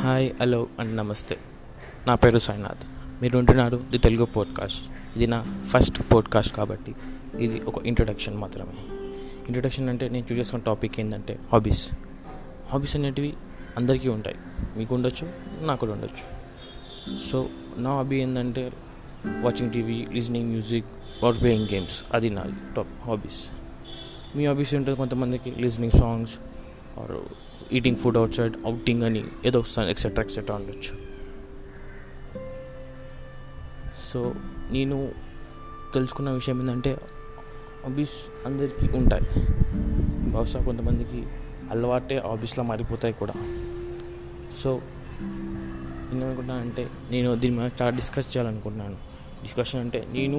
Hi hello and నమస్తే. నా పేరు సాయినాథ్. మీరు ఉంటున్నారు ది తెలుగు పోడ్కాస్ట్. ఇది నా ఫస్ట్ పోడ్కాస్ట్ కాబట్టి ఇది ఒక ఇంట్రొడక్షన్ మాత్రమే. ఇంట్రొడక్షన్ అంటే నేను చూస్ చేసుకున్న టాపిక్ ఏంటంటే హాబీస్ హాబీస్ అనేటివి అందరికీ ఉంటాయి. మీకు ఉండొచ్చు నాకు కూడా ఉండొచ్చు. సో నా హాబీ ఏంటంటే watching TV listening music or playing games అది నా టాప్ హాబీస్ మీ హాబీస్ ఉంటుంది కొంతమందికి listening songs or eating food outside outing అని ఏదో వస్తాను ఎక్సెట్రా ఎక్సెట్రా ఉండొచ్చు సో నేను తెలుసుకున్న విషయం ఏంటంటే హాబీస్ అందరికీ ఉంటాయి. బహుశా కొంతమందికి అలవాటే హాబీస్లో మారిపోతాయి కూడా. సో నేను అనుకుంటున్నానంటే నేను దీని మీద చాలా డిస్కస్ చేయాలనుకుంటున్నాను. డిస్కషన్ అంటే నేను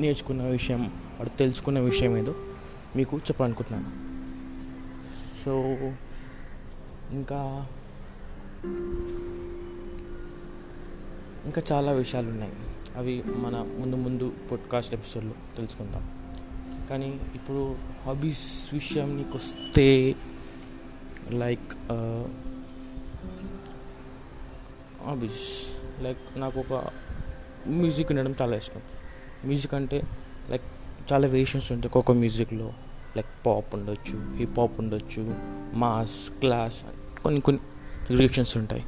నేర్చుకున్న విషయం వాడు తెలుసుకున్న విషయం ఏదో మీకు చెప్పాలనుకుంటున్నాను. సో ఇంకా ఇంకా చాలా విషయాలు ఉన్నాయి అవి మన ముందు ముందు పాడ్కాస్ట్ ఎపిసోడ్లో తెలుసుకుందాం. కానీ ఇప్పుడు హాబీస్ విషయానికి వస్తే లైక్ హాబీస్ లైక్ నాకు ఒక మ్యూజిక్ వినడం చాలా ఇష్టం. మ్యూజిక్ అంటే లైక్ చాలా వేషన్స్ ఉంటాయి. ఒక్కొక్క మ్యూజిక్లో లైక్ పాప్ ఉండొచ్చు హిప్ హాప్ ఉండొచ్చు మాస్ క్లాస్ కొన్ని కొన్ని రియాక్షన్స్ ఉంటాయి.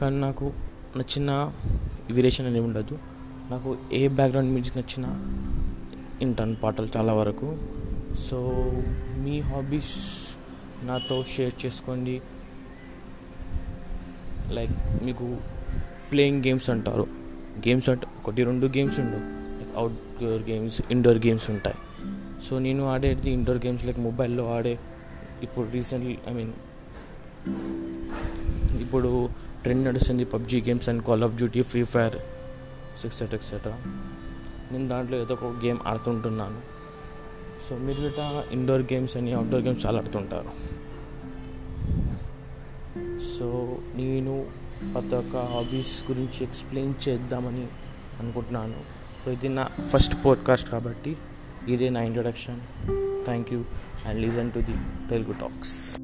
కానీ నాకు నచ్చిన వేరియేషన్ అనేది ఉండదు. నాకు ఏ బ్యాక్గ్రౌండ్ మ్యూజిక్ నచ్చినా వింటాను పాటలు చాలా వరకు. సో మీ హాబీస్ నాతో షేర్ చేసుకోండి. లైక్ మీకు ప్లేయింగ్ గేమ్స్ అంటారు. గేమ్స్ అంటే ఒకటి రెండు గేమ్స్ ఉండవు. Like outdoor games indoor games ఉంటాయి. సో నేను ఆడేది ఇండోర్ గేమ్స్ లైక్ మొబైల్లో ఆడే ఇప్పుడు రీసెంట్లీ ఐ మీన్ ఇప్పుడు ట్రెండ్ నడుస్తుంది PUBG games and Call of Duty Free Fire etcetera etcetera నేను దాంట్లో ఏదో ఒక గేమ్ ఆడుతుంటున్నాను. సో మీరు గిట్ట ఇండోర్ గేమ్స్ అని అవుట్డోర్ గేమ్స్ చాలా ఆడుతుంటారు. సో నేను ప్రతి ఒక్క హాబీస్ గురించి ఎక్స్ప్లెయిన్ చేద్దామని అనుకుంటున్నాను. సో ఇది నా ఫస్ట్ పోడ్కాస్ట్ కాబట్టి ఇదే నా introduction thank you and listen to the Telugu Talks